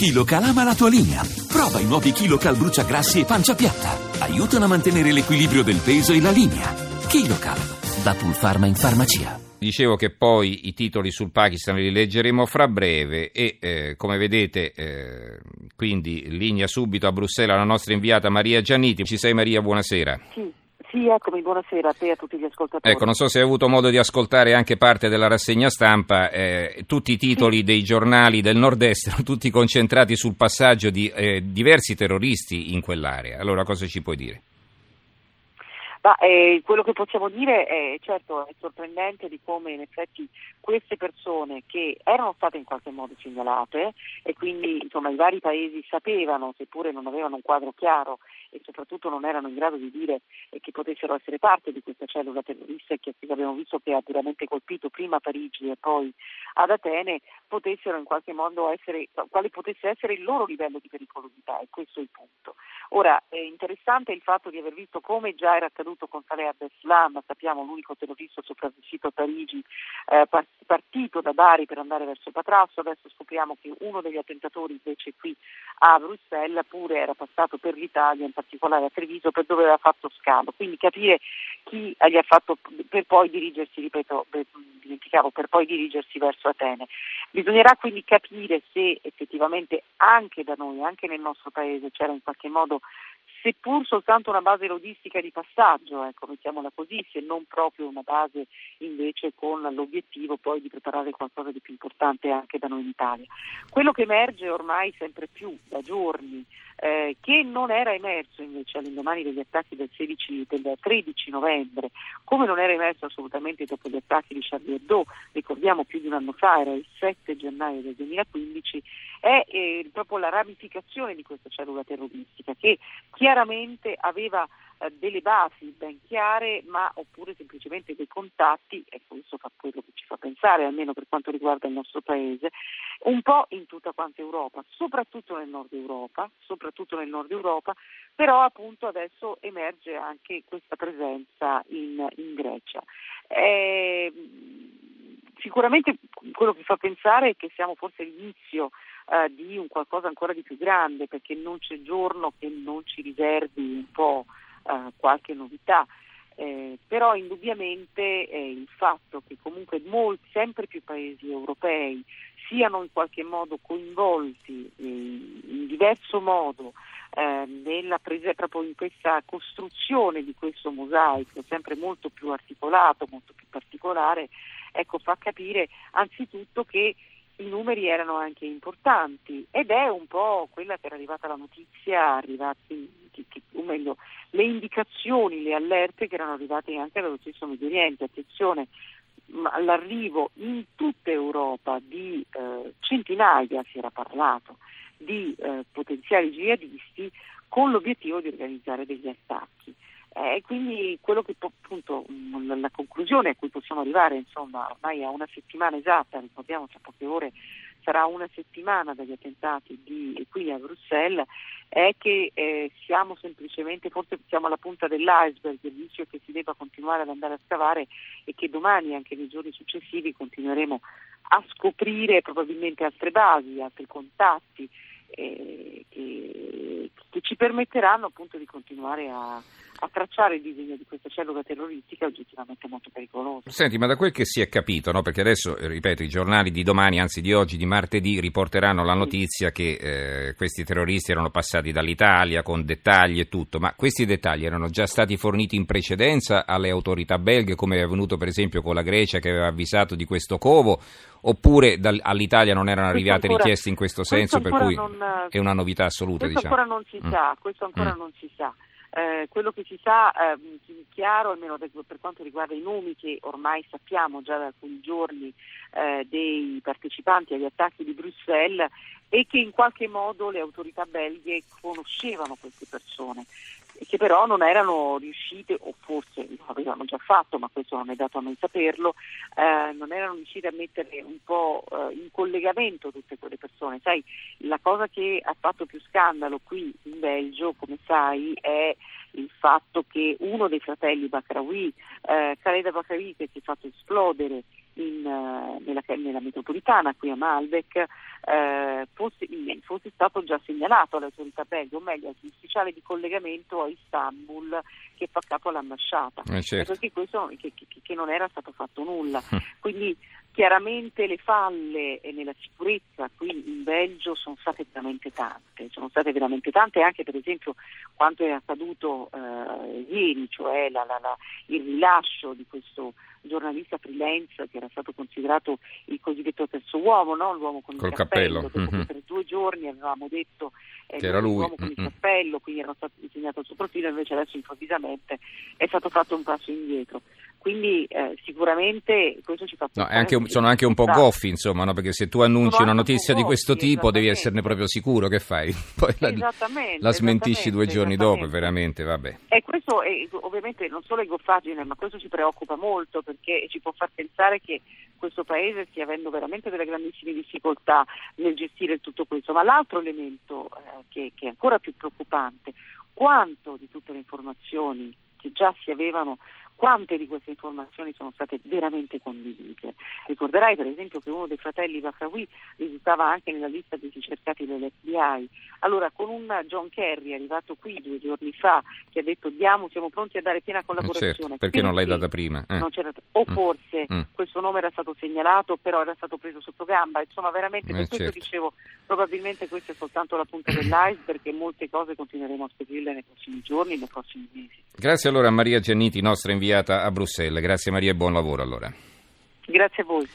KiloCal ama la tua linea. Prova i nuovi KiloCal bruciagrassi e pancia piatta. Aiutano a mantenere l'equilibrio del peso e la linea. KiloCal, da Pulpharma in farmacia. Dicevo che poi i titoli sul Pakistan li leggeremo fra breve e eh, come vedete eh, quindi linea subito a Bruxelles la nostra inviata Maria Gianniti. Ci sei Maria, buonasera. Sì. Eccomi, buonasera a te e a tutti gli ascoltatori. Ecco, non so se hai avuto modo di ascoltare anche parte della rassegna stampa, eh, tutti i titoli dei giornali del nord-est tutti concentrati sul passaggio di eh, diversi terroristi in quell'area. Allora cosa ci puoi dire? Ma, eh, quello che possiamo dire è certo è sorprendente di come in effetti queste persone che erano state in qualche modo segnalate e quindi insomma i vari paesi sapevano, seppure non avevano un quadro chiaro e soprattutto non erano in grado di dire che potessero essere parte di questa cellula terrorista che abbiamo visto che ha duramente colpito prima Parigi e poi ad Atene, potessero in qualche modo essere, quale potesse essere il loro livello di pericolosità e questo è il punto. Ora è interessante il fatto di aver visto come già era accaduto con Saleh Abdeslam, sappiamo l'unico terrorista sopravvissuto a Parigi, eh, partito da Bari per andare verso Patrasso, adesso scopriamo che uno degli attentatori invece qui a Bruxelles pure era passato per l'Italia, in particolare a Treviso, per dove aveva fatto scalo, quindi capire chi gli ha fatto per poi dirigersi, ripeto, dimenticavo, per poi dirigersi verso Atene. Bisognerà quindi capire se effettivamente anche da noi, anche nel nostro paese c'era in qualche modo seppur soltanto una base logistica di passaggio, ecco, mettiamola così, se non proprio una base invece con l'obiettivo poi di preparare qualcosa di più importante anche da noi in Italia. Quello che emerge ormai sempre più da giorni eh, che non era emerso invece all'indomani degli attacchi del, 16, del 13 novembre, come non era emerso assolutamente dopo gli attacchi di Charlie Hebdo, ricordiamo più di un anno fa, era il 7 gennaio del 2015, è eh, proprio la ramificazione di questa cellula terroristica che chiaramente aveva eh, delle basi ben chiare, ma oppure semplicemente dei contatti, e questo fa quello che ci fa pensare, almeno per quanto riguarda il nostro paese, un po' in tutta quanta Europa, soprattutto nel nord Europa, soprattutto nel nord Europa, però appunto adesso emerge anche questa presenza in, in Grecia. Eh, sicuramente quello che fa pensare è che siamo forse all'inizio eh, di un qualcosa ancora di più grande, perché non c'è giorno che non ci riservi un po' eh, qualche novità. Eh, però indubbiamente eh, il fatto che comunque molti, sempre più paesi europei siano in qualche modo coinvolti eh, in diverso modo eh, nella presa, proprio in questa costruzione di questo mosaico sempre molto più articolato, molto più particolare, ecco, fa capire anzitutto che i numeri erano anche importanti ed è un po' quella che era arrivata la notizia, arrivati, che, che, o meglio, le indicazioni, le allerte che erano arrivate anche dallo stesso Medio Oriente. Attenzione, all'arrivo in tutta Europa di eh, centinaia, si era parlato, di eh, potenziali jihadisti con l'obiettivo di organizzare degli attacchi. Eh, quindi quello che appunto la conclusione a cui possiamo arrivare, insomma, ormai a una settimana esatta, ricordiamo tra poche ore sarà una settimana dagli attentati di, qui a Bruxelles, è che eh, siamo semplicemente, forse siamo alla punta dell'iceberg, il rischio che si debba continuare ad andare a scavare e che domani, anche nei giorni successivi, continueremo a scoprire probabilmente altre basi, altri contatti eh, ci permetteranno appunto di continuare a a tracciare il disegno di questa cellula terroristica oggettivamente molto pericolosa. Senti, ma da quel che si è capito, no? perché adesso, ripeto, i giornali di domani, anzi di oggi, di martedì, riporteranno la notizia che eh, questi terroristi erano passati dall'Italia con dettagli e tutto, ma questi dettagli erano già stati forniti in precedenza alle autorità belghe, come è avvenuto per esempio con la Grecia che aveva avvisato di questo covo, oppure dal, all'italia non erano arrivate ancora, richieste in questo senso, per cui non, è una novità assoluta. Questo diciamo. ancora non si mm. sa, questo ancora mm. non si sa. Eh, quello che si sa eh, chiaro, almeno per quanto riguarda i nomi che ormai sappiamo già da alcuni giorni eh, dei partecipanti agli attacchi di Bruxelles, è che in qualche modo le autorità belghe conoscevano queste persone che però non erano riuscite, o forse lo avevano già fatto, ma questo non è dato a noi saperlo, eh, non erano riuscite a mettere un po' eh, in collegamento tutte quelle persone. Sai, la cosa che ha fatto più scandalo qui in Belgio, come sai, è il fatto che uno dei fratelli Bakraoui, eh, Khaled Bakraoui, che si è fatto esplodere in, uh, nella, nella, metropolitana qui a Malbec eh, fosse, fosse, stato già segnalato alle autorità belghe, o meglio all'ufficiale di collegamento a Istanbul che fa capo all'ambasciata, eh certo. perché questo che, che, che, non era stato fatto nulla. Quindi chiaramente le falle nella sicurezza qui in Belgio sono state veramente tante, sono state veramente tante anche per esempio quanto è accaduto eh, ieri, cioè la, la, la, il rilascio di questo giornalista freelance che era stato considerato il cosiddetto terzo uomo, no? l'uomo con Col il cappello, cappello. Mm-hmm. per due giorni avevamo detto eh, che era lui. l'uomo con mm-hmm. il cappello, quindi era stato disegnato il suo profilo, invece adesso improvvisamente è stato fatto un passo indietro. Quindi eh, sicuramente questo ci fa no, anche un, sono anche un po' goffi, insomma, no? perché se tu annunci una notizia di questo goffi, tipo devi esserne proprio sicuro che fai. Poi la, la smentisci due giorni dopo, veramente, vabbè. E questo è, ovviamente non solo è goffaggine, ma questo ci preoccupa molto perché ci può far pensare che questo Paese stia avendo veramente delle grandissime difficoltà nel gestire tutto questo. Ma l'altro elemento eh, che, che è ancora più preoccupante, quanto di tutte le informazioni che già si avevano quante di queste informazioni sono state veramente condivise. Ricorderai per esempio che uno dei fratelli Bakrawi risultava anche nella lista dei ricercati dell'FBI. Allora con un John Kerry arrivato qui due giorni fa che ha detto diamo, siamo pronti a dare piena collaborazione. Certo, perché, non l'hai data prima? Eh. o mm. forse mm. questo nome era stato segnalato però era stato preso sotto gamba. Insomma veramente per eh, questo certo. dicevo probabilmente questa è soltanto la punta dell'iceberg e molte cose continueremo a scoprirle nei prossimi giorni, nei prossimi mesi. Grazie allora a Maria Gianniti, nostra inviata a Bruxelles. Grazie Maria e buon lavoro allora. Grazie a voi.